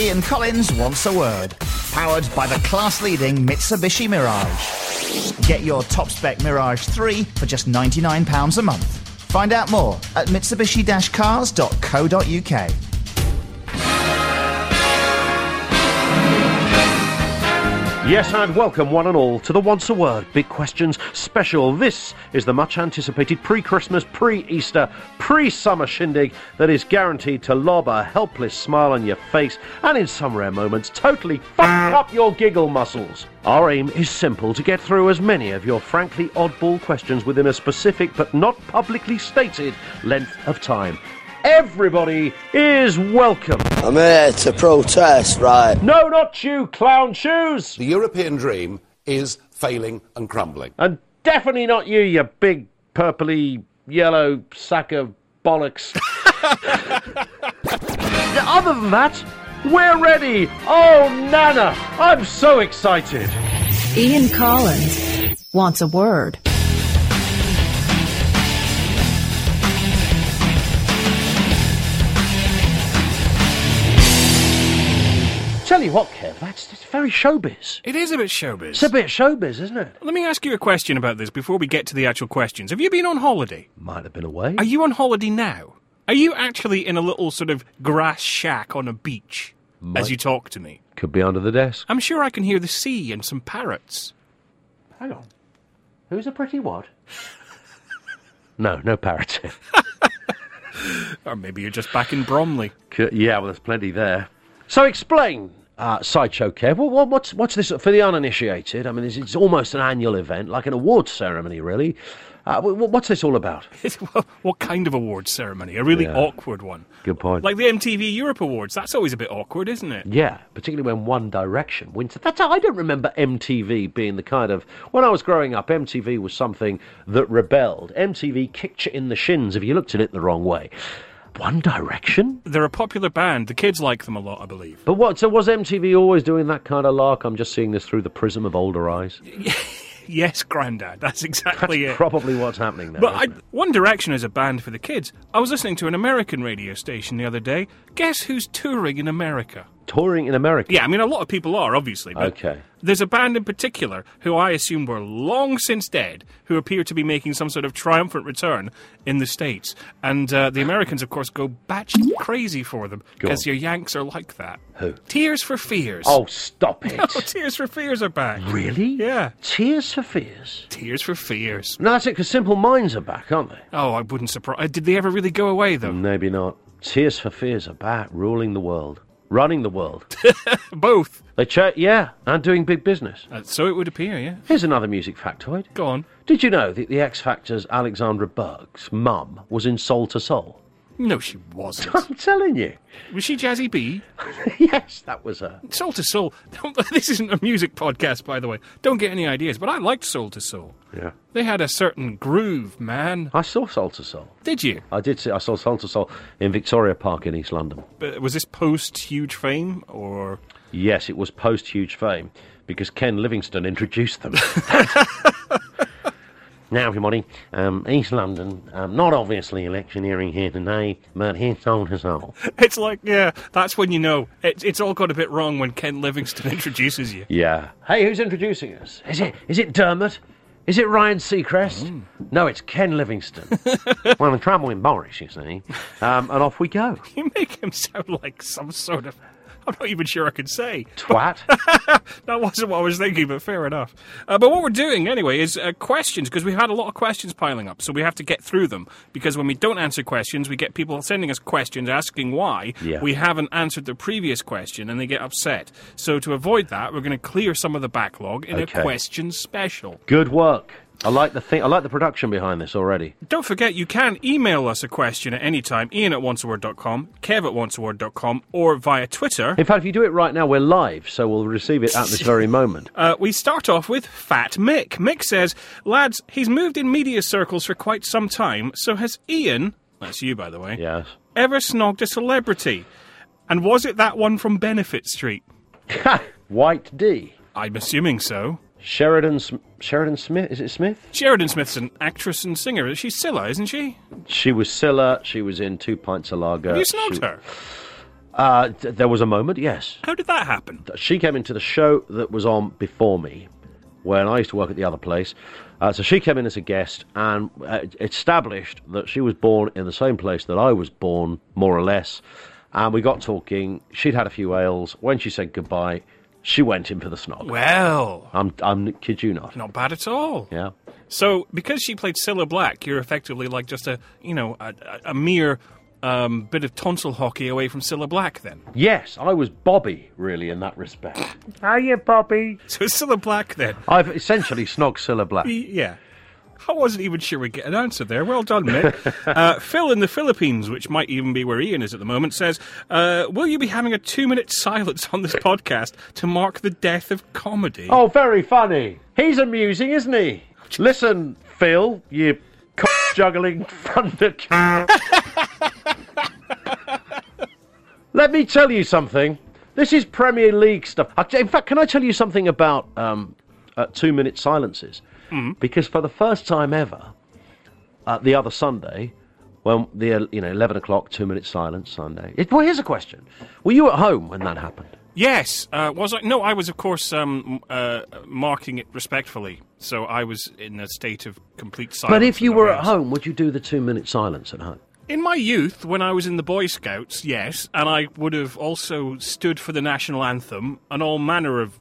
Ian Collins wants a word. Powered by the class leading Mitsubishi Mirage. Get your top spec Mirage 3 for just £99 a month. Find out more at mitsubishi cars.co.uk. Yes, and welcome one and all to the Wants a Word Big Questions special. This is the much anticipated pre Christmas, pre Easter, pre summer shindig that is guaranteed to lob a helpless smile on your face and, in some rare moments, totally fuck up your giggle muscles. Our aim is simple to get through as many of your frankly oddball questions within a specific but not publicly stated length of time. Everybody is welcome. I'm here to protest, right? No, not you, clown shoes! The European dream is failing and crumbling. And definitely not you, you big purpley yellow sack of bollocks. Other than that, we're ready. Oh, Nana, I'm so excited. Ian Collins wants a word. Tell you what, Kev, that's, that's very showbiz. It is a bit showbiz. It's a bit showbiz, isn't it? Let me ask you a question about this before we get to the actual questions. Have you been on holiday? Might have been away. Are you on holiday now? Are you actually in a little sort of grass shack on a beach as you talk to me? Could be under the desk. I'm sure I can hear the sea and some parrots. Hang on. Who's a pretty what? no, no parrots. Or maybe you're just back in Bromley. C- yeah, well, there's plenty there. So explain, uh, Sideshow Kev, what, what, what's, what's this for the uninitiated? I mean, it's, it's almost an annual event, like an awards ceremony, really. Uh, wh- wh- what's this all about? What kind of awards ceremony? A really Yeah. awkward one. Good point. Like the MTV Europe Awards. That's always a bit awkward, isn't it? Yeah, particularly when One Direction wins. That's I don't remember MTV being the kind of when I was growing up. MTV was something that rebelled. MTV kicked you in the shins if you looked at it the wrong way. One Direction, They're a popular band. The kids like them a lot, I believe. but what? So was MTV always doing that kind of lark? I'm just seeing this through the prism of older eyes. Yes, Grandad. That's exactly it. Probably what's happening there. But I? One Direction is a band for the kids. I was listening to an American radio station the other day. Guess who's touring in America? Touring in America. Yeah, I mean, a lot of people are, obviously. But Okay. There's a band in particular who I assume were long since dead, who appear to be making some sort of triumphant return in the States. And uh, the Americans, of course, go batshit crazy for them because your Yanks are like that. Who? Tears for Fears. Oh, stop it! Oh, Tears for Fears are back. really? Yeah. Tears for Fears. Tears for Fears. No, that's it. Because Simple Minds are back, aren't they? Oh, I wouldn't surprise. Did they ever really go away though? Maybe not. Tears for Fears are back, ruling the world, running the world. Both. They ch- yeah, and doing big business. Uh, so it would appear. Yeah. Here's another music factoid. Go on. Did you know that the X Factor's Alexandra Burke's mum was in Soul II Soul? No, she wasn't. I'm telling you. Was she Jazzie B? yes, that was her. Soul II Soul. This isn't a music podcast, by the way. Don't get any ideas, but I liked Soul II Soul. Yeah. They had a certain groove, man. I saw Soul II Soul. Did you? I did see. I saw Soul II Soul in Victoria Park in East London. But was this post huge fame or? Yes, it was post huge fame because Ken Livingstone introduced them. Now, everybody, um, East London, um, not obviously electioneering here today, but here's Soul II Soul. It's like, yeah, that's when you know it, it's all got a bit wrong when Ken Livingstone introduces you. Yeah. Hey, who's introducing us? Is it is it Dermot? Is it Ryan Seacrest? No, it's Ken Livingstone. well, the trouble with Boris, you see. Um, and off we go. You make him sound like some sort of. I'm not even sure I could say. Twat. That wasn't what I was thinking, but fair enough. Uh, but what we're doing anyway is uh, questions because we've had a lot of questions piling up, so we have to get through them. Because when we don't answer questions, we get people sending us questions asking why Yeah. we haven't answered the previous question, and they get upset. So to avoid that, we're going to clear some of the backlog in Okay. a question special. Good work. I like the thing. I like the production behind this already. Don't forget, you can email us a question at any time, ian at wantsaword.com, kev at wantsaword.com, or via Twitter. In fact, if you do it right now, we're live, so we'll receive it at this very moment. Uh, we start off with Fat Mick. Mick says, Lads, he's moved in media circles for quite some time, so has Ian, that's you by the way, Yes. ever snogged a celebrity? And was it that one from Benefit Street? White Dee. I'm assuming so. Sheridan. Sm- Sheridan Smith. Is it Smith? Sheridan Smith's an actress and singer. She's Cilla, isn't she? She was Cilla. She was in Two Pints of Lager. Have you snogged She- her? Uh, th- there was a moment, yes. How did that happen? She came into the show that was on before me, when I used to work at the other place. Uh, so she came in as a guest and uh, established that she was born in the same place that I was born, more or less. And we got talking. She'd had a few ales. When she said goodbye, she went in for the snog. Well, I'm, I'm kid you not. not bad at all. Yeah. So, because she played Cilla Black, you're effectively like just a, you know, a, a, a mere um, bit of tonsil hockey away from Cilla Black then. Yes, I was Bobby, really, in that respect. How you, Bobby? So Cilla Black then. I've essentially snogged Cilla Black. Y- Yeah. I wasn't even sure we'd get an answer there. Well done, Mick. uh, Phil in the Philippines, which might even be where Ian is at the moment, says, uh, Will you be having a two minute silence on this podcast to mark the death of comedy? Oh, very funny. He's amusing, isn't he? Listen, Phil, you cock juggling thunder. Let me tell you something. This is Premier League stuff. In fact, can I tell you something about um, uh, two minute silences? Because for the first time ever, uh, the other Sunday, when the you know eleven o'clock two minute silence Sunday. It, well, here's a question: Were you at home when that happened? Yes. Uh, was I? No, I was, of course, um, uh, marking it respectfully. So I was in a state of complete silence. But if you were at home, would you do the two minute silence at home? In my youth, when I was in the Boy Scouts, yes, and I would have also stood for the national anthem and all manner of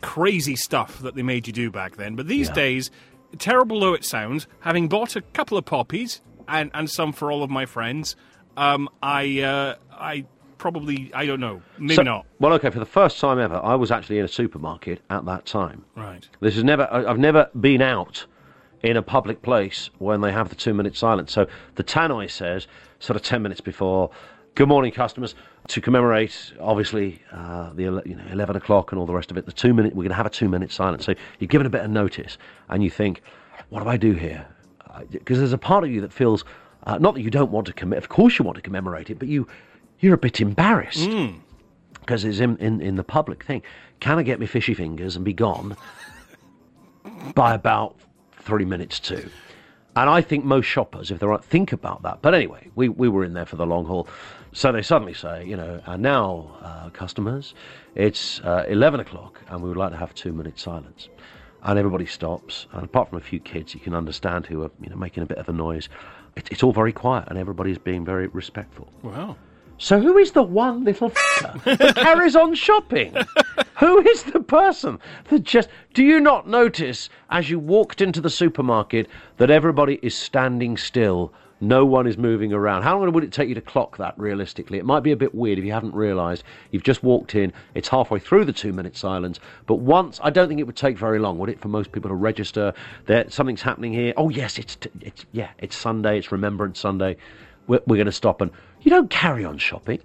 crazy stuff that they made you do back then. But these Yeah. days, terrible though it sounds, having bought a couple of poppies and, and some for all of my friends, um, I uh, I probably I don't know, maybe So- not. Well, okay. For the first time ever, I was actually in a supermarket at that time. Right. This is never. I've never been out in a public place when they have the two-minute silence. So the tannoy says, sort of ten minutes before, "Good morning, customers." To commemorate, obviously, uh, the you know eleven o'clock and all the rest of it. The two-minute. We're going to have a two-minute silence. So you're given a bit of notice, and you think, "What do I do here?" Because there's a part of you that feels. Uh, not that you don't want to commit. Of course, you want to commemorate it, but you, you're a bit embarrassed because it's in, in, in the public thing. Can I get my fishy fingers and be gone by about three minutes to? And I think most shoppers, if they're right, think about that. But anyway, we, we were in there for the long haul. So they suddenly say, you know, and now, uh, customers, it's uh, 11 o'clock and we would like to have two minutes silence. And everybody stops. And apart from a few kids you can understand who are, you know, making a bit of a noise, it, it's all very quiet and everybody's being very respectful. Wow. So who is the one little fucker that carries on shopping? who is the person that just do you not notice as you walked into the supermarket that everybody is standing still? No one is moving around. How long would it take you to clock that realistically? It might be a bit weird if you haven't realised. You've just walked in, it's halfway through the two minute silence, but once, I don't think it would take very long, would it, for most people to register that something's happening here? Oh, yes, it's, t- it's yeah, it's Sunday, it's Remembrance Sunday. We're, we're going to stop and you don't carry on shopping.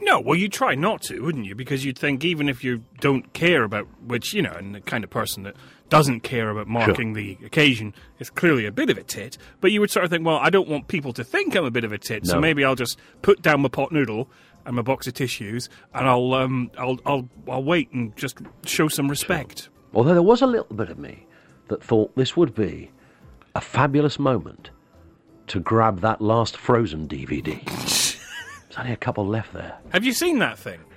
No, well, you'd try not to, wouldn't you? Because you'd think even if you don't care about, which, you know, and the kind of person that doesn't care about marking the occasion is clearly a bit of a tit, but you would sort of think, well, I don't want people to think I'm a bit of a tit, so maybe I'll just put down my pot noodle and my box of tissues and I'll, um, I'll, I'll, I'll wait and just show some respect. Although there was a little bit of me that thought this would be a fabulous moment to grab that last Frozen DVD. There's only a couple left there. Have you seen that thing?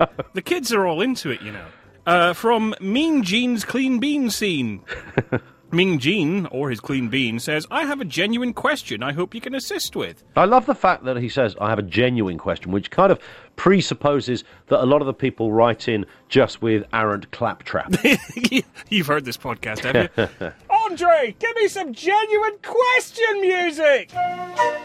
No. The kids are all into it, you know. Uh, from Mean Gene's Clean Bean Scene. Mean Gene, or his Clean Bean, says, I have a genuine question I hope you can assist with. I love the fact that he says, I have a genuine question, which kind of presupposes that a lot of the people write in just with arrant claptrap. You've heard this podcast, have you? Andre, give me some genuine question music!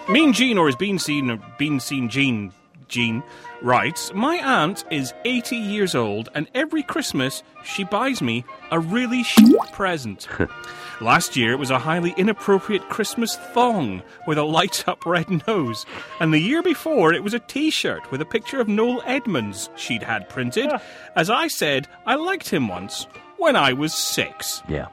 Mean Gene, or his Bean seen, or Bean Scene Gene, Gene, writes, My aunt is 80 years old, and every Christmas she buys me a really shit present. Last year it was a highly inappropriate Christmas thong with a light up red nose. And the year before it was a t shirt with a picture of Noel Edmonds she'd had printed. As I said, I liked him once when I was six. yeah.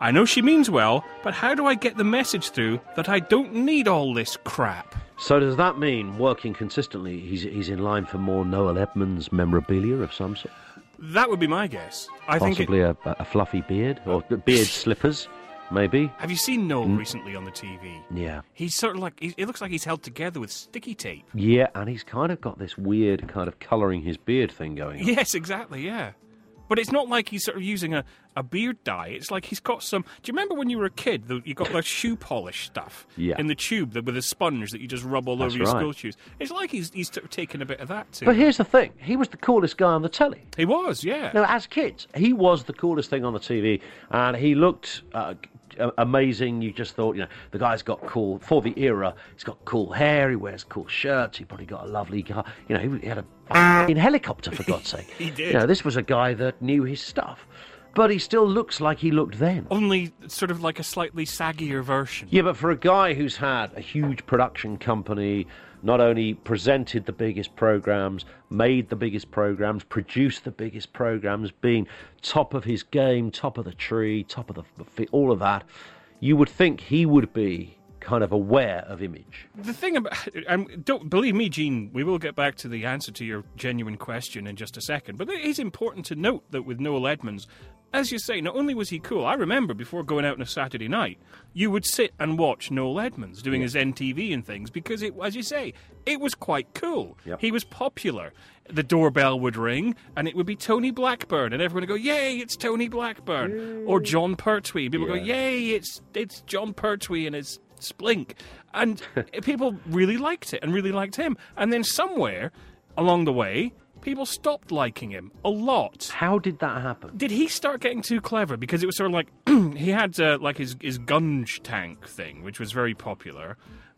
I know she means well, but how do I get the message through that I don't need all this crap? So does that mean working consistently, he's, he's in line for more Noel Edmonds memorabilia of some sort? That would be my guess. I think it, Possibly a, a fluffy beard or beard slippers? maybe. Have you seen Noel recently on the TV? Yeah. He's sort of like, he, it looks like he's held together with sticky tape. Yeah, and he's kind of got this weird kind of colouring his beard thing going on. Yes, exactly, yeah. But it's not like he's sort of using a, a beard dye. It's like he's got some. Do you remember when you were a kid, the, you got like shoe polish stuff Yeah. in the tube that, with a sponge that you just rub all That's over your right. school shoes? It's like he's, he's of taken a bit of that too. But here's the thing he was the coolest guy on the telly. he was, yeah. No, as kids, he was the coolest thing on the TV, and he looked uh, amazing. You just thought, you know, the guy's got cool for the era. He's got cool hair. He wears cool shirts. He probably got a lovely car. You know, he, he had a in helicopter for God's sake. He did. You know, this was a guy that knew his stuff, but he still looks like he looked then. Only sort of like a slightly saggier version. Yeah, but for a guy who's had a huge production company, not only presented the biggest programs, made the biggest programs, produced the biggest programs, being top of his game, top of the tree, top of the all of that, you would think he would be kind of aware of image. The thing about, um, don't believe me, Gene. We will get back to the answer to your genuine question in just a second. But it is important to note that with Noel Edmonds, as you say, not only was he cool. I remember before going out on a Saturday night, you would sit and watch Noel Edmonds doing his NTV and things because it, as you say, it was quite cool. Yep. He was popular. The doorbell would ring, and it would be Tony Blackburn, and everyone would go, "Yay, it's Tony Blackburn!" Or Jon Pertwee. People go, "Yay, it's it's Jon Pertwee and his splink," and people really liked it and really liked him. And then somewhere along the way, people stopped liking him a lot. How did that happen? Did he start getting too clever? Because it was sort of like he had uh, like his his gunge tank thing, which was very popular.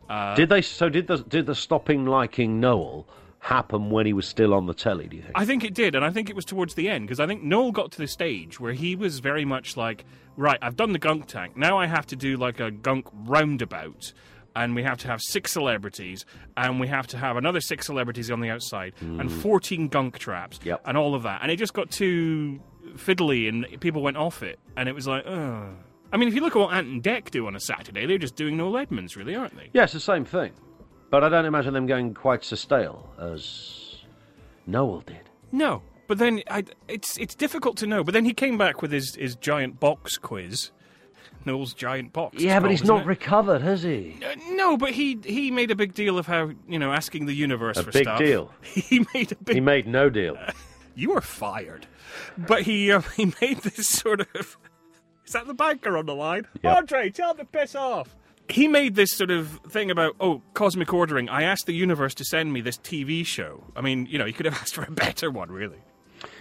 Uh, did they? So did the did the stopping liking Noel happen when he was still on the telly? Do you think? I think it did, and I think it was towards the end because I think Noel got to the stage where he was very much like, right, I've done the gunk tank. Now I have to do like a gunk roundabout, and we have to have six celebrities, and we have to have another six celebrities on the outside, and hmm. fourteen gunk traps, Yep. and all of that. And it just got too fiddly, and people went off it, and it was like, oh. I mean, if you look at what Ant and Dec do on a Saturday, they're just doing Noel Edmonds, really, aren't they? Yeah, it's the same thing, but I don't imagine them going quite so stale as Noel did. No, but then I, it's it's difficult to know. But then he came back with his, his giant box quiz, Noel's giant box. Yeah, but he's isn't not it? recovered, has he? Uh, no, but he he made a big deal of how you know asking the universe A for big stuff. deal. He made a big. He made no deal. you are fired. But he uh, he made this sort of. Is that the banker on the line? Yep. Andre, tell him to piss off. He made this sort of thing about oh cosmic ordering. I asked the universe to send me this TV show. I mean, you know, he could have asked for a better one, really.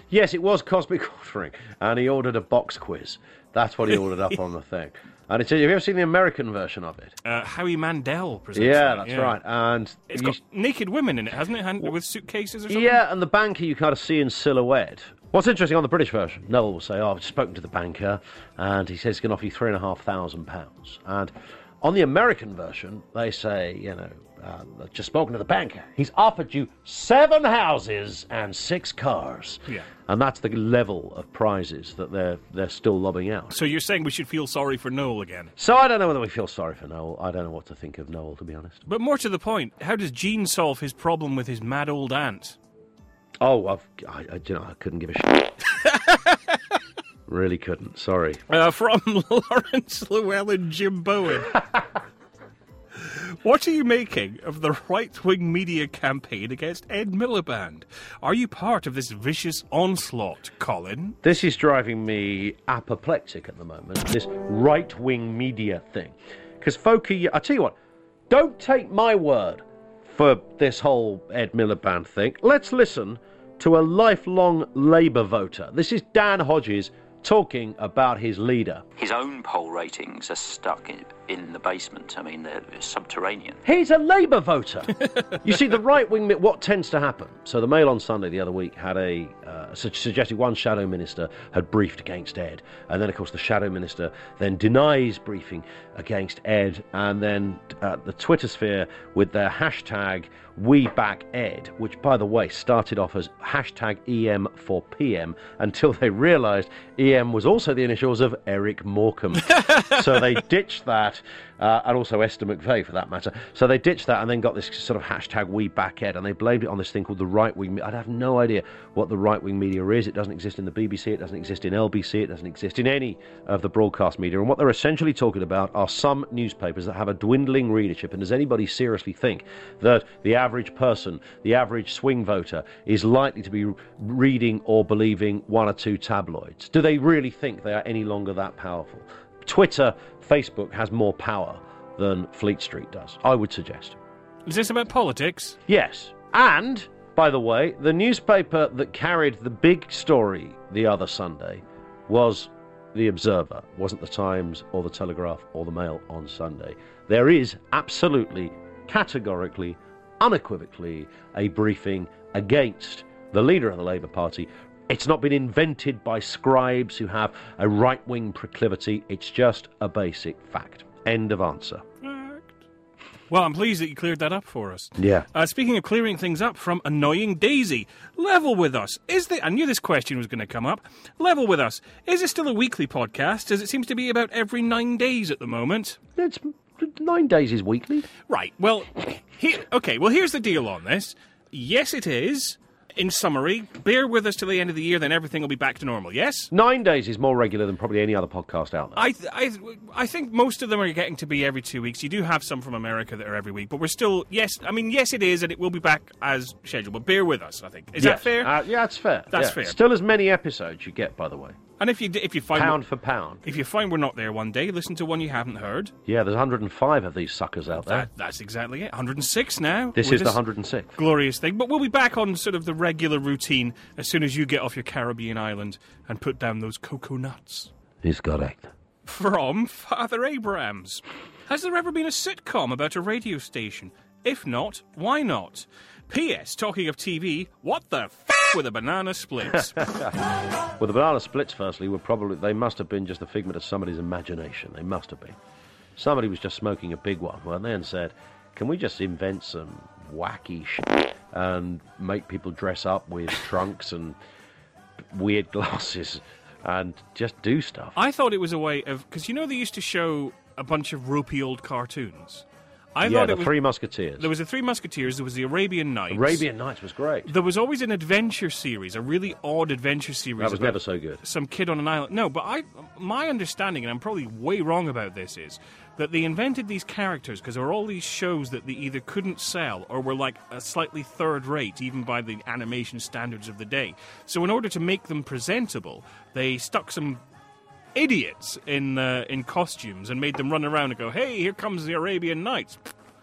Yes, it was cosmic ordering, and he ordered a box quiz. That's what he ordered up on the thing. And it's, have you ever seen the American version of it? Uh, Howie Mandel presents. Yeah, it, that's right. And It's you- got naked women in it, hasn't it? Hand- with suitcases or something? yeah, and the banker you kind of see in silhouette. What's interesting on the British version, Noel will say, "Oh, I've spoken to the banker, and he says he can offer you three and a half thousand pounds." And on the American version, they say, you know, uh, just spoken to the banker. He's offered you seven houses and six cars. Yeah. And that's the level of prizes that they're they're still lobbing out. So you're saying we should feel sorry for Noel again? So I don't know whether we feel sorry for Noel. I don't know what to think of Noel, to be honest. But more to the point, how does Gene solve his problem with his mad old aunt? Oh, I've, I, I, you know, I couldn't give a shit. really couldn't. Sorry. Uh, from Lawrence Llewellyn Jim Bowen. what are you making of the right wing media campaign against Ed Miliband? Are you part of this vicious onslaught, Colin? This is driving me apoplectic at the moment. This right-wing media thing, because folky, I tell you what, don't take my word for this whole Ed Miliband thing. Let's listen to a lifelong Labour voter. This is Dan Hodges talking about his leader. His own poll ratings are stuck in, in the basement. I mean, they're subterranean. He's a Labour voter. you see, the right wing. What tends to happen? So the Mail on Sunday the other week had a uh, suggested one shadow minister had briefed against Ed, and then of course the shadow minister then denies briefing against Ed, and then uh, the Twitter sphere with their hashtag We Back Ed, which, by the way, started off as hashtag EM for PM until they realised EM was also the initials of Eric Morecambe. so they ditched that, uh, and also Esther McVey for that matter. So they ditched that and then got this sort of hashtag We Back Ed, and they blamed it on this thing called the right wing. I have no idea what the right wing media is. It doesn't exist in the BBC, it doesn't exist in LBC, it doesn't exist in any of the broadcast media. And what they're essentially talking about are some newspapers that have a dwindling readership. And does anybody seriously think that the average person, the average swing voter, is likely to be reading or believing one or two tabloids? Do they really think they are any longer that powerful? Twitter, Facebook has more power than Fleet Street does, I would suggest. Is this about politics? Yes. And, by the way, the newspaper that carried the big story the other Sunday was The Observer. It wasn't the Times or the Telegraph or the Mail on Sunday. There is absolutely, categorically, unequivocally a briefing against the leader of the Labour Party. It's not been invented by scribes who have a right wing proclivity, it's just a basic fact. End of answer. Well, I'm pleased that you cleared that up for us. Yeah. Uh, speaking of clearing things up from annoying Daisy, level with us. Is the I knew this question was going to come up. Level with us. Is it still a weekly podcast? As it seems to be about every nine days at the moment. It's nine days is weekly. Right. Well, he, okay. Well, here's the deal on this. Yes, it is. In summary, bear with us till the end of the year, then everything will be back to normal. Yes. Nine days is more regular than probably any other podcast out there. I, th- I, th- I think most of them are getting to be every two weeks. You do have some from America that are every week, but we're still yes. I mean, yes, it is, and it will be back as scheduled. But bear with us. I think is that fair? Uh, yeah, that's fair. That's Yeah. fair. Still as many episodes you get, by the way. And if you if you find Pound for pound. if you find we're not there one day, listen to one you haven't heard. Yeah, there's 105 of these suckers out there. That, that's exactly it. 106 now. This is the this 106th. glorious thing. But we'll be back on sort of the regular routine as soon as you get off your Caribbean island and put down those cocoa nuts. He's correct. From Father Abrams. Has there ever been a sitcom about a radio station? If not, why not? P.S. Talking of TV, what the with a banana splits? Well, the banana splits, firstly, were probably, they must have been just a figment of somebody's imagination. They must have been. Somebody was just smoking a big one, weren't they, and said, can we just invent some wacky shit and make people dress up with trunks and weird glasses and just do stuff? I thought it was a way of because you know they used to show a bunch of ropey old cartoons. I yeah, thought the it was, Three Musketeers. there was the Three Musketeers. There was the Arabian Nights. Arabian Nights was great. There was always an adventure series, a really odd adventure series. That was never so good. Some kid on an island. No, but I, my understanding, and I'm probably way wrong about this, is that they invented these characters because there were all these shows that they either couldn't sell or were like a slightly third rate, even by the animation standards of the day. So, in order to make them presentable, they stuck some idiots in uh, in costumes and made them run around and go, "Hey, here comes the Arabian Nights."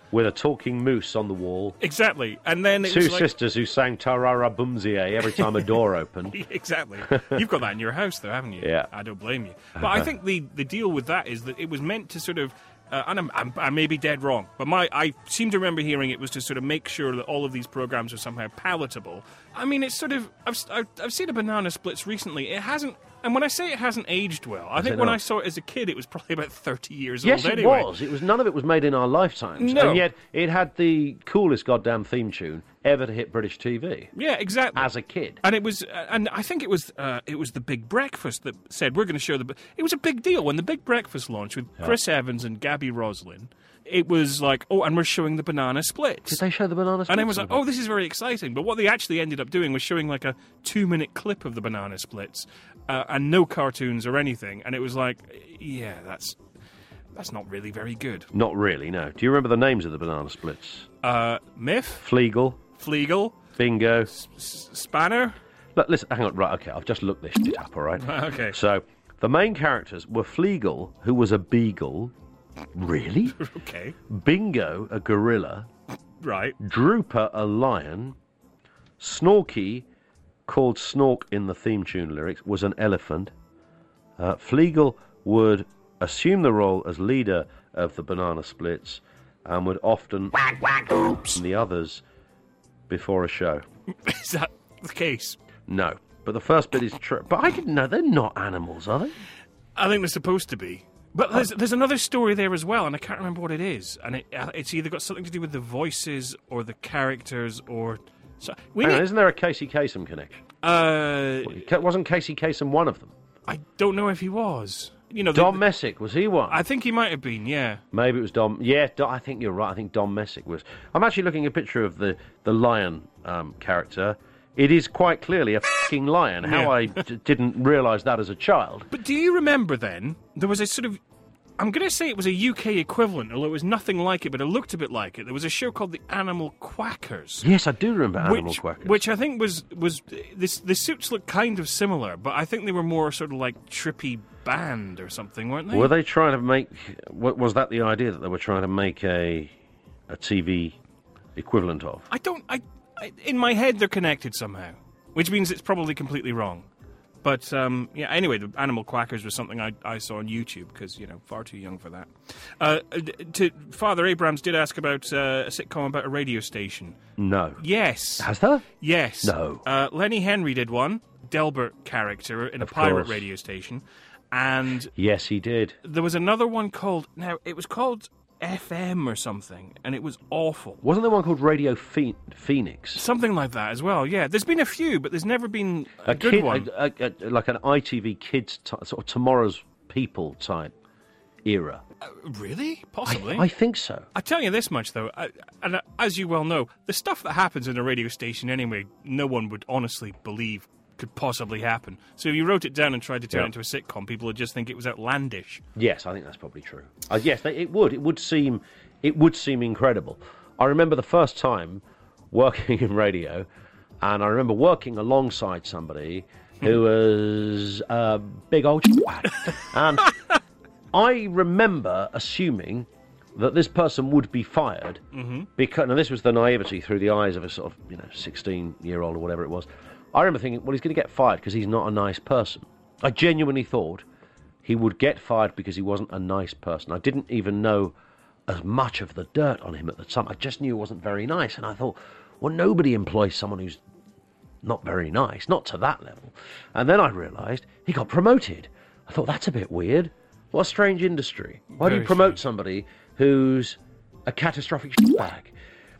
With a talking moose on the wall. Exactly, and then it Two was like, sisters who sang Tarara Bumzie every time a door opened. exactly. You've got that in your house, though, haven't you? Yeah. I don't blame you. But I think the, the deal with that is that it was meant to sort of. Uh, and I'm, I'm, I may be dead wrong, but my I seem to remember hearing it was to sort of make sure that all of these programs are somehow palatable. I mean, it's sort of I've, I've, I've seen a banana splits recently. It hasn't, and when I say it hasn't aged well, I think when not? I saw it as a kid, it was probably about thirty years Yes, old. it was. It was none of it was made in our lifetimes, No. and yet it had the coolest goddamn theme tune ever to hit British TV Yeah, exactly. as a kid. And it was, uh, and I think it was, uh, it was the Big Breakfast that said we're going to show the. It was a big deal when the Big Breakfast launched with Chris Evans and Gaby Roslin. It was like, oh, and we're showing the banana splits. Did they show the banana? Splits? And I was like, oh, this is very exciting. But what they actually ended up doing was showing like a two-minute clip of the banana splits, uh, and no cartoons or anything. And it was like, yeah, that's that's not really very good. Not really. No. Do you remember the names of the banana splits? Uh, Myth, Fleegle, Fleegle, Bingo. S- Spanner. Look, listen, hang on. Right. Okay. I've just looked this shit up. All right. Okay. So the main characters were Fleegle, who was a beagle. Really? Okay, Bingo, a gorilla. right. Drooper, a lion. Snorky, called Snork in the theme tune lyrics, was an elephant. Uh, Fleegle would assume the role as leader of the Banana Splits and would often whack, whack, oops. the others before a show. Is that the case? No, but the first bit is true. But I didn't know they're not animals, are they? I think they're supposed to be. But there's, there's another story there as well, and I can't remember what it is. And it, uh, it's either got something to do with the voices or the characters or. So, we Hang on, isn't there a Casey Kasem connection? uh, Wasn't Casey Kasem one of them? I don't know if he was. You know, the- Dom Messick, was he one? I think he might have been. Yeah. Maybe it was Dom. Yeah, I think you're right. I think Dom Messick was. I'm actually looking at a picture of the the lion um, character. It is quite clearly a fucking lion. How Yeah. I d- didn't realise that as a child. But do you remember then? There was a sort of. I'm going to say it was a UK equivalent, although it was nothing like it, but it looked a bit like it. There was a show called The Animal Kwackers. Yes, I do remember Animal which, Kwackers. which I think was was this the suits looked kind of similar, but I think they were more sort of like trippy band or something, weren't they? Were they trying to make? Was that the idea that they were trying to make a a TV equivalent of? I don't. I, I in my head they're connected somehow, which means it's probably completely wrong. But um, yeah. Anyway, the Animal Kwackers was something I, I saw on YouTube because you know far too young for that. Uh, to Father Abrams did ask about uh, a sitcom about a radio station. No. Yes. Has there? Yes. No. Uh, Lenny Henry did one, Delbert character in a Of pirate course. radio station, and Yes, he did. there was another one called now it was called FM or something, and it was awful. Wasn't there one called Radio Phe- Phoenix? Something like that as well. Yeah, there's been a few, but there's never been a, good kid, one. a- a- a- like an ITV kids t- sort of tomorrow's people type era. really? Possibly. I think so. I tell you this much though, I, and uh, as you well know, the stuff that happens in a radio station anyway, no one would honestly believe could possibly happen. So if you wrote it down and tried to turn Yeah. it into a sitcom, people would just think it was outlandish. Yes, I think that's probably true. Uh, yes, they, it would. It would seem. It would seem incredible. I remember the first time working in radio, and I remember working alongside somebody who was a big old twat. and I remember assuming that this person would be fired because, and this was the naivety through the eyes of a sort of you know sixteen year old or whatever it was. I remember thinking, well, he's going to get fired because he's not a nice person. I genuinely thought he would get fired because he wasn't a nice person. I didn't even know as much of the dirt on him at the time. I just knew he wasn't very nice, and I thought, well, nobody employs someone who's not very nice, not to that level. And then I realised he got promoted. I thought that's a bit weird. What a strange industry. Why do you promote strange. somebody who's a catastrophic bag?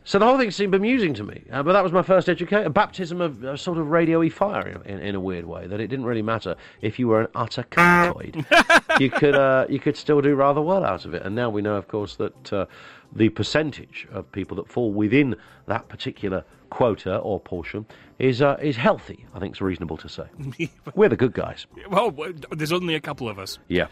So the whole thing seemed amusing to me, uh, but that was my first education, a baptism of uh, sort of radio-y fire in, in, in a weird way. That it didn't really matter if you were an utter cuckoid, you could uh, you could still do rather well out of it. And now we know, of course, that uh, the percentage of people that fall within that particular quota or portion is uh, is healthy. I think it's reasonable to say. We're the good guys. well, there's only a couple of us. Yeah.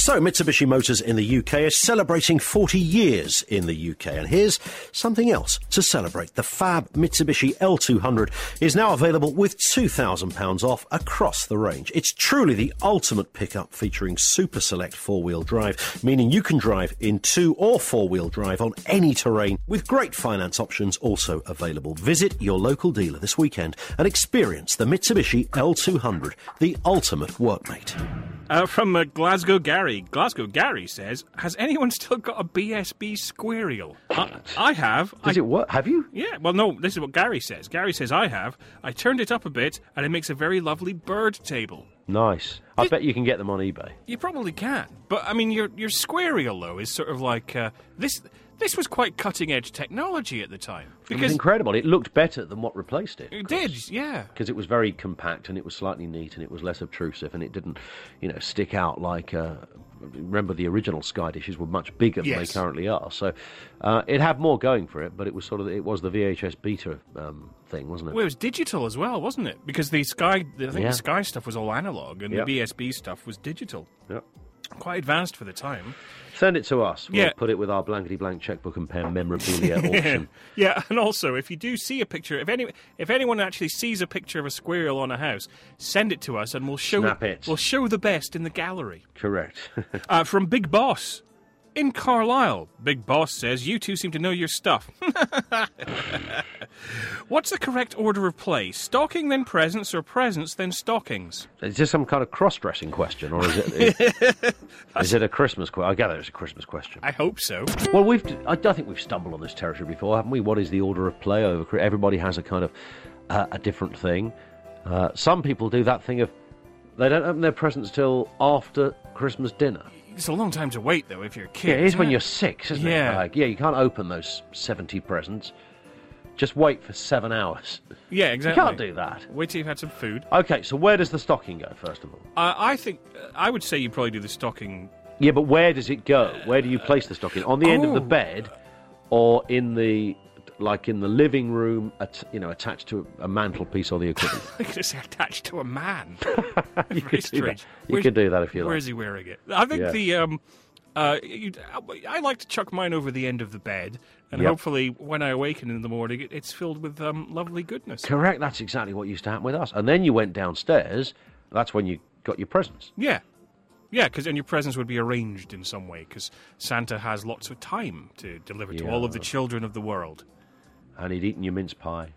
So, Mitsubishi Motors in the UK is celebrating 40 years in the UK, and here's something else to celebrate. The fab Mitsubishi L200 is now available with £2,000 off across the range. It's truly the ultimate pickup featuring super select four wheel drive, meaning you can drive in two or four wheel drive on any terrain with great finance options also available. Visit your local dealer this weekend and experience the Mitsubishi L200, the ultimate workmate. Uh, from uh, Glasgow Gary. Glasgow Gary says, Has anyone still got a BSB squarial? I, I have. Does I, it work? Have you? Yeah, well, no, this is what Gary says. Gary says, I have. I turned it up a bit, and it makes a very lovely bird table. Nice. I bet you can get them on eBay. You probably can. But, I mean, your, your squarial, though, is sort of like. Uh, this This was quite cutting edge technology at the time. It was incredible. It looked better than what replaced it. it did, yeah. because it was very compact and it was slightly neat and it was less obtrusive and it didn't, you know, stick out like. Uh, remember, the original Sky dishes were much bigger than Yes. they currently are, so uh, it had more going for it. But it was sort of it was the VHS beta um, thing, wasn't it? Well, it was digital as well, wasn't it? Because the Sky, I think Yeah. the Sky stuff was all analog, and Yeah. the BSB stuff was digital. Yep. Quite advanced for the time. Send it to us. We'll Yeah. put it with our blankety blank checkbook and pen memorabilia auction. Yeah, and also if you do see a picture, if any, if anyone actually sees a picture of a squarial on a house, send it to us, and we'll show Snap it. We'll show the best in the gallery. Correct. Uh, from Big Boss in Carlisle, Big Boss says you two seem to know your stuff. What's the correct order of play? Stocking then presents, or presents then stockings? is this some kind of cross-dressing question, or is it? is it a Christmas question? I gather it's a Christmas question. I hope so. Well, we've. I don't think we've stumbled on this territory before, haven't we? What is the order of play over? Everybody has a kind of uh, a different thing. Uh, some people do that thing of they don't open their presents till after Christmas dinner. It's a long time to wait, though, if you're a kid. Yeah, it is when you're six, isn't Yeah. it? Like, yeah, you can't open those 70 presents. Just wait for seven hours. Yeah, exactly. You can't do that. Wait till you've had some food. Okay, so where does the stocking go, first of all? Uh, I think I would say you probably do the stocking. Yeah, but where does it go? Where do you place the stocking? On the end of the Oh. bed, or in the, like in the living room, at, you know, attached to a mantelpiece or the equivalent? I could say attached to a man. you could do that. You Where's- could do that if you Where like. is he wearing it? I think Yeah. the um, uh, I like to chuck mine over the end of the bed, and Yep. hopefully, when I awaken in the morning, it, it's filled with um, lovely goodness. Correct. That's exactly what used to happen with us. And then you went downstairs. That's when you got your presents. Yeah. Yeah, because and your presents would be arranged in some way because Santa has lots of time to deliver to all of the children of the world. And he'd eaten your mince pie,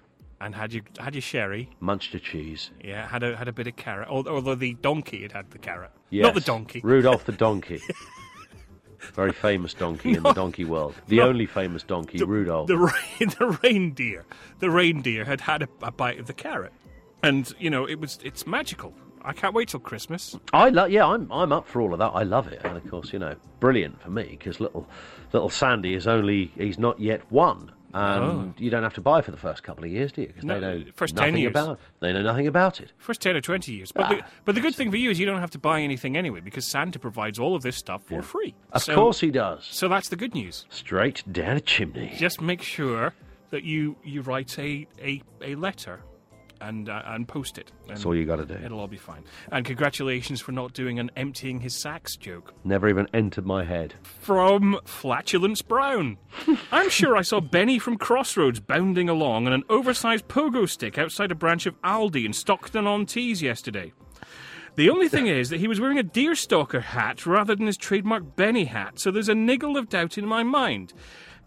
And had you had your sherry, munched a cheese. yeah, had a had a bit of carrot. al- Although the donkey had had the carrot, not the donkey. Rudolph the donkey. Very famous donkey in the donkey world. The only famous donkey, Rudolph. The the reindeer, the reindeer had had a, a bite of the carrot, and you know it was it's magical. I can't wait till Christmas. I love. Yeah, I'm. I'm up for all of that. I love it, and of course, you know, brilliant for me because little, little Sandy is only. He's not yet one, and oh. you don't have to buy for the first couple of years, do you? Because No, they know first 10 nothing years. about. They know nothing about it. First ten or twenty years, but the, ah, but the good thing for you is you don't have to buy anything anyway because Santa provides all of this stuff for free. Of So- course, he does. So that's the good news. Straight down a chimney. Just make sure that you you write a a, a letter and uh, and post it. And That's all you got to do. It'll all be fine. And congratulations for not doing an emptying his sacks joke. Never even entered my head. From Flatulence Brown. I'm sure I saw Benny from Crossroads bounding along on an oversized pogo stick outside a branch of Aldi in Stockton-on-Tees yesterday. The only thing is that he was wearing a deerstalker hat rather than his trademark Benny hat, so there's a niggle of doubt in my mind.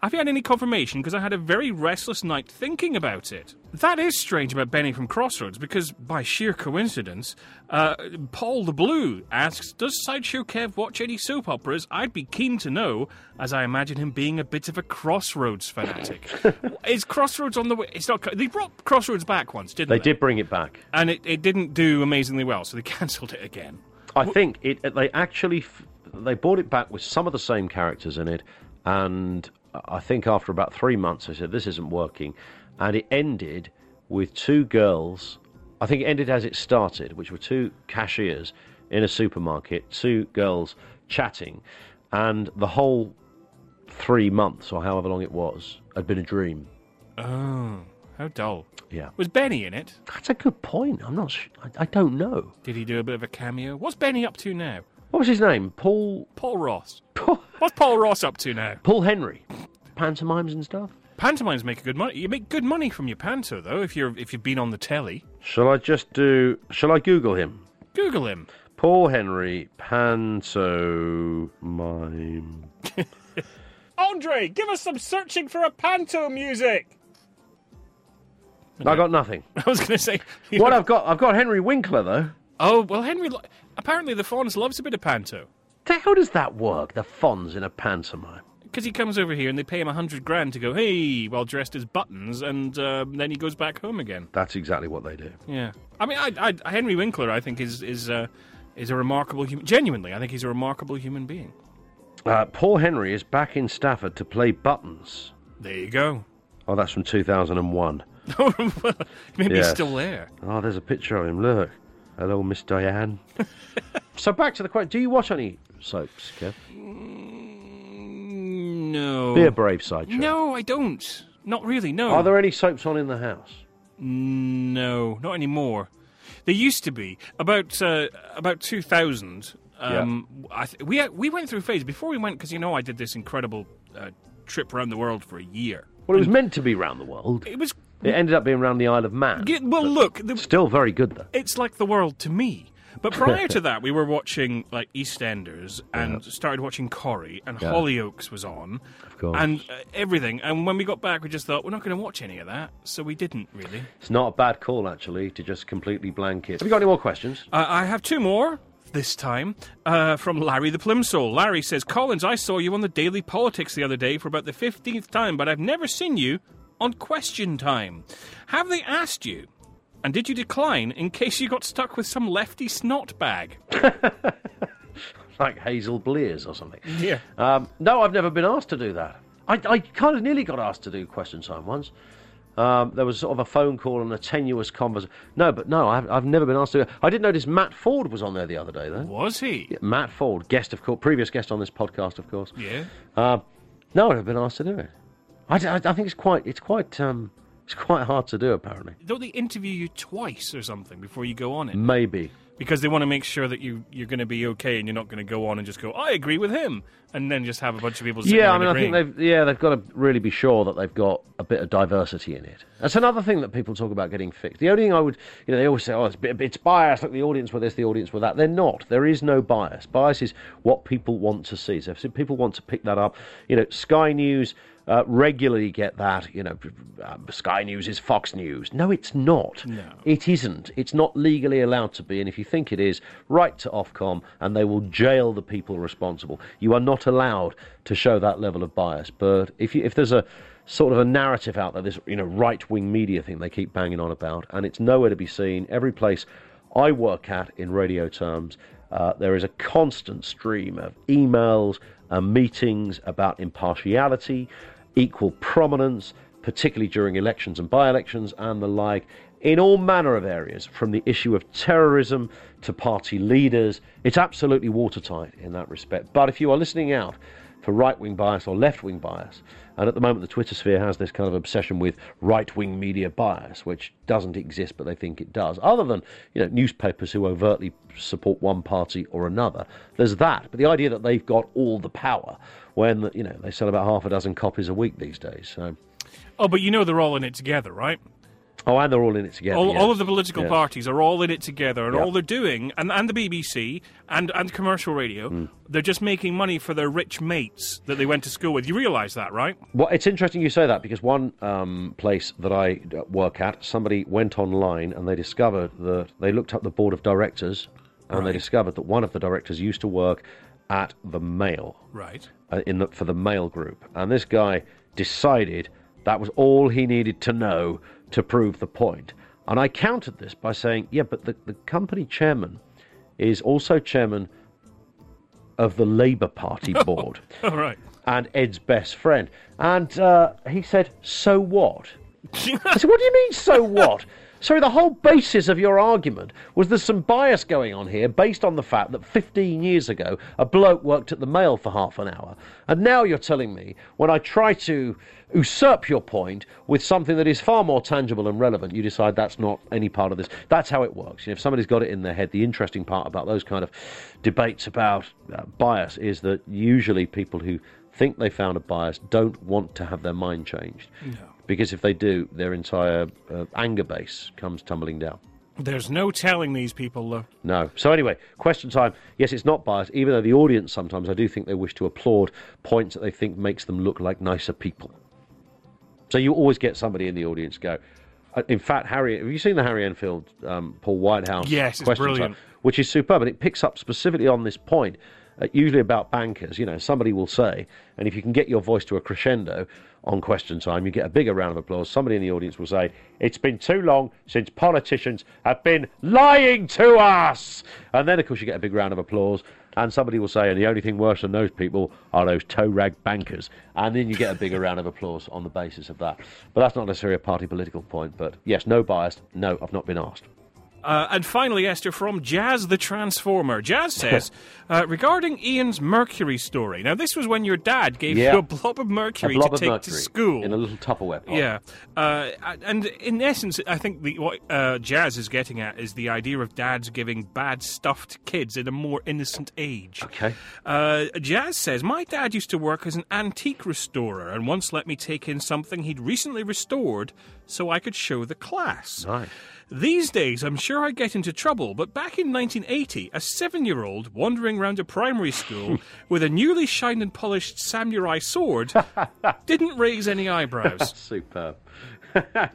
Have you had any confirmation? Because I had a very restless night thinking about it. That is strange about Benny from Crossroads, because by sheer coincidence, uh, Paul the Blue asks, Does Sideshow Kev watch any soap operas? I'd be keen to know, as I imagine him being a bit of a Crossroads fanatic. is Crossroads on the way? It's not. They brought Crossroads back once, didn't They they? did bring it back. And it, it didn't do amazingly well, so they cancelled it again. I think it. They actually f- they brought it back with some of the same characters in it, and I think after about three months, I said this isn't working, and it ended with two girls. I think it ended as it started, which were two cashiers in a supermarket, two girls chatting, and the whole three months or however long it was had been a dream. Oh, how dull. Yeah, Was Benny in it? that's a good point. I'm not. Sh- I, I don't know. Did he do a bit of a cameo? What's Benny up to now? What was his name? Paul. Paul Ross. What's Paul Ross up to now? Paul Henry. Pantomimes and stuff. Pantomimes make a good money. You make good money from your panto, though, if you're if you've been on the telly. Shall I just do? Shall I Google him? Google him. Paul Henry pantomime. Andre, give us some searching for a panto music. I got nothing. I was going to say. What I've got, I've got Henry Winkler though. Oh well, Henry. Apparently, the Fonz loves a bit of panto How does that work? The Fonz in a pantomime. because he comes over here and they pay him a hundred grand to go, hey, while dressed as buttons, and uh, then he goes back home again. That's exactly what they do. Yeah, I mean, I, I, Henry Winkler, I think is is uh, is a remarkable human. Genuinely, I think he's a remarkable human being. Uh, Paul Henry is back in Stafford to play Buttons. There you go. Oh, that's from 2001. Maybe he's still there. Oh, there's a picture of him. Look. Hello, Miss Diane. so back to the question: Do you watch any soaps, Kev? No. Be a brave sideshow. No, I don't. Not really. No. Are there any soaps on in the house? No, not anymore. There used to be about uh, about two thousand. Um, I th- we we went through a phase before we went because you know I did this incredible uh, trip around the world for a year. Well, it was meant to be round the world. It was It ended up being around the Isle of Man. Yeah, well, look, the, Still very good though. it's like the world to me. But prior to that, we were watching like EastEnders and started watching Corrie, and Yeah. Hollyoaks was on, Of course. and uh, everything. And when we got back, we just thought we're not going to watch any of that, so we didn't really. It's not a bad call actually to just completely blank it. Have you got any more questions? Uh, I have two more this time uh, from Larry the Plimsoll. Larry says, Collins, I saw you on the Daily Politics the other day for about the 15th time, but I've never seen you on Question Time. Have they asked you? And did you decline in case you got stuck with some lefty snot bag? like Hazel Blears or something. Yeah. Um, no, I've never been asked to do that. I, I kind of nearly got asked to do question time once. Um, there was sort of a phone call and a tenuous conversation. No, but no, I've, I've never been asked to. I did notice Matt Forde was on there the other day, though. Was he? Yeah, Matt Forde, guest of course, previous guest on this podcast, of course. Yeah. Um, no, I've been asked to do it. I, I, I think it's quite, it's quite, um, it's quite hard to do. Apparently, Don't they interview you twice or something before you go on it? maybe. Because they want to make sure that you you're going to be okay and you're not going to go on and just go, I agree with him, and then just have a bunch of people. Yeah, I mean, I think they've yeah they've got to really be sure that they've got a bit of diversity in it. That's another thing that people talk about getting fixed. The only thing I would, you know, they always say, oh, it's, it's biased. Look, the audience were this, the audience were that. They're not. There is no bias. Bias is what people want to see. So if people want to pick that up, you know, Sky News. Uh, regularly get that, you know, uh, Sky News is Fox News. No, it's not. No. It isn't. It's not legally allowed to be. And if you think it is, write to Ofcom and they will jail the people responsible. You are not allowed to show that level of bias. But if, you, if there's a sort of a narrative out there, this you know right wing media thing they keep banging on about, and it's nowhere to be seen. Every place I work at in radio terms, uh, there is a constant stream of emails and meetings about impartiality, equal prominence, particularly during elections and by elections and the like, in all manner of areas, from the issue of terrorism to party leaders. It's absolutely watertight in that respect. But if you are listening out for right wing bias or left wing bias, and at the moment the Twitter sphere has this kind of obsession with right wing media bias, which doesn't exist but they think it does, other than you know newspapers who overtly support one party or another. There's that. But the idea that they've got all the power when you know they sell about half a dozen copies a week these days. So Oh, but you know they're all in it together, right? Oh, and they're all in it together. all, yes. all of the political Yes. parties are all in it together, and Yeah. all they're doing, and, and the BBC and, and commercial radio, Hmm. they're just making money for their rich mates that they went to school with. You realise that, right? Well, it's interesting you say that because one um, place that I work at, somebody went online and they discovered that they looked up the board of directors and they discovered that one of the directors used to work at the Mail Right. uh, in the, for the Mail group, and this guy decided that was all he needed to know to prove the point. And I countered this by saying, yeah, but the, the company chairman is also chairman of the Labour Party board All right. and Ed's best friend. And uh, he said, So what? I said, What do you mean, so what? Sorry, the whole basis of your argument was there's some bias going on here based on the fact that 15 years ago a bloke worked at the Mail for half an hour. And now you're telling me when I try to usurp your point with something that is far more tangible and relevant, you decide that's not any part of this. That's how it works. You know, if somebody's got it in their head, the interesting part about those kind of debates about uh, bias is that usually people who think they found a bias don't want to have their mind changed. Because if they do, their entire uh, anger base comes tumbling down. There's no telling these people, though. No. So anyway, question time. Yes, it's not biased, even though the audience sometimes I do think they wish to applaud points that they think makes them look like nicer people. So you always get somebody in the audience go. uh, In fact, Harry, have you seen the Harry Enfield, um, Paul Whitehouse? Yes, it's question brilliant. time? which is superb, and it picks up specifically on this point. Uh, usually about bankers, you know, somebody will say, and if you can get your voice to a crescendo on question time, you get a bigger round of applause. Somebody in the audience will say, "It's been too long since politicians have been lying to us," and then of course you get a big round of applause. And somebody will say, and the only thing worse than those people are those toe rag bankers. And then you get a bigger round of applause on the basis of that. But that's not necessarily a party political point. But yes, no bias. No, I've not been asked. Uh, and finally, Esther, from Jazz the Transformer. Jazz says, uh, regarding Ian's Mercury story. Now, this was when your dad gave Yeah. you a blob of mercury blob to of take mercury to school. in a little Tupperware pot. Yeah, uh, and in essence, I think the, what uh, Jazz is getting at is the idea of dads giving bad stuff to kids in a more innocent age. Okay. Uh, Jazz says, My dad used to work as an antique restorer and once let me take in something he'd recently restored so I could show the class. Nice. These days, I'm sure I'd get into trouble, but back in 1980, a seven year old wandering around a primary school with a newly shined and polished samurai sword didn't raise any eyebrows. Superb.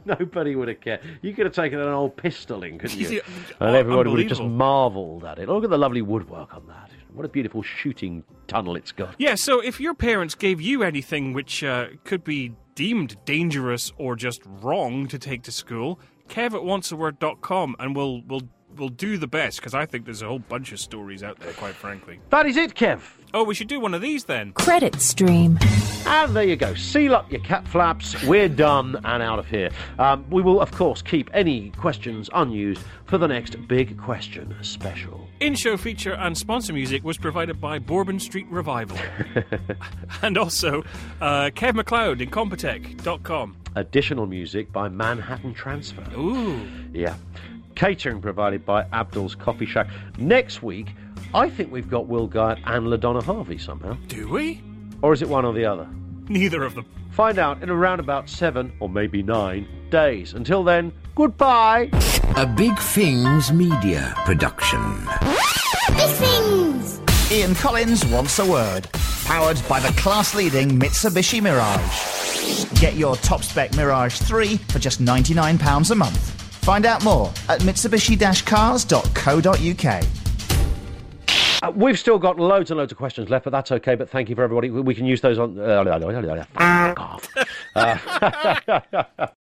Nobody would have cared. You could have taken an old pistol in, couldn't you? And everybody would have just marvelled at it. Look at the lovely woodwork on that. What a beautiful shooting tunnel it's got. Yeah, so if your parents gave you anything which uh, could be deemed dangerous or just wrong to take to school, kev at wantsaword.com and we'll, we'll we'll do the best because I think there's a whole bunch of stories out there, quite frankly. That is it, Kev. Oh, we should do one of these then. Credit stream. And there you go. Seal up your cat flaps. We're done and out of here. Um, we will, of course, keep any questions unused for the next Big Question special. In show feature and sponsor music was provided by Bourbon Street Revival. and also uh, Kev MacLeod, Incompetech.com. Additional music by Manhattan Transfer. Ooh. Yeah. Catering provided by Abdul's Coffee Shack. Next week, I think we've got Will Guyatt and LaDonna Harvey somehow. Do we? Or is it one or the other? Neither of them. Find out in around about seven or maybe nine days. Until then, goodbye. A Big Things Media production. Big Things! Ian Collins wants a word. Powered by the class leading Mitsubishi Mirage. Get your top spec Mirage 3 for just £99 a month. Find out more at mitsubishi cars.co.uk. Uh, we've still got loads and loads of questions left, but that's okay. But thank you for everybody. We, we can use those on. Uh, fuck off. Uh,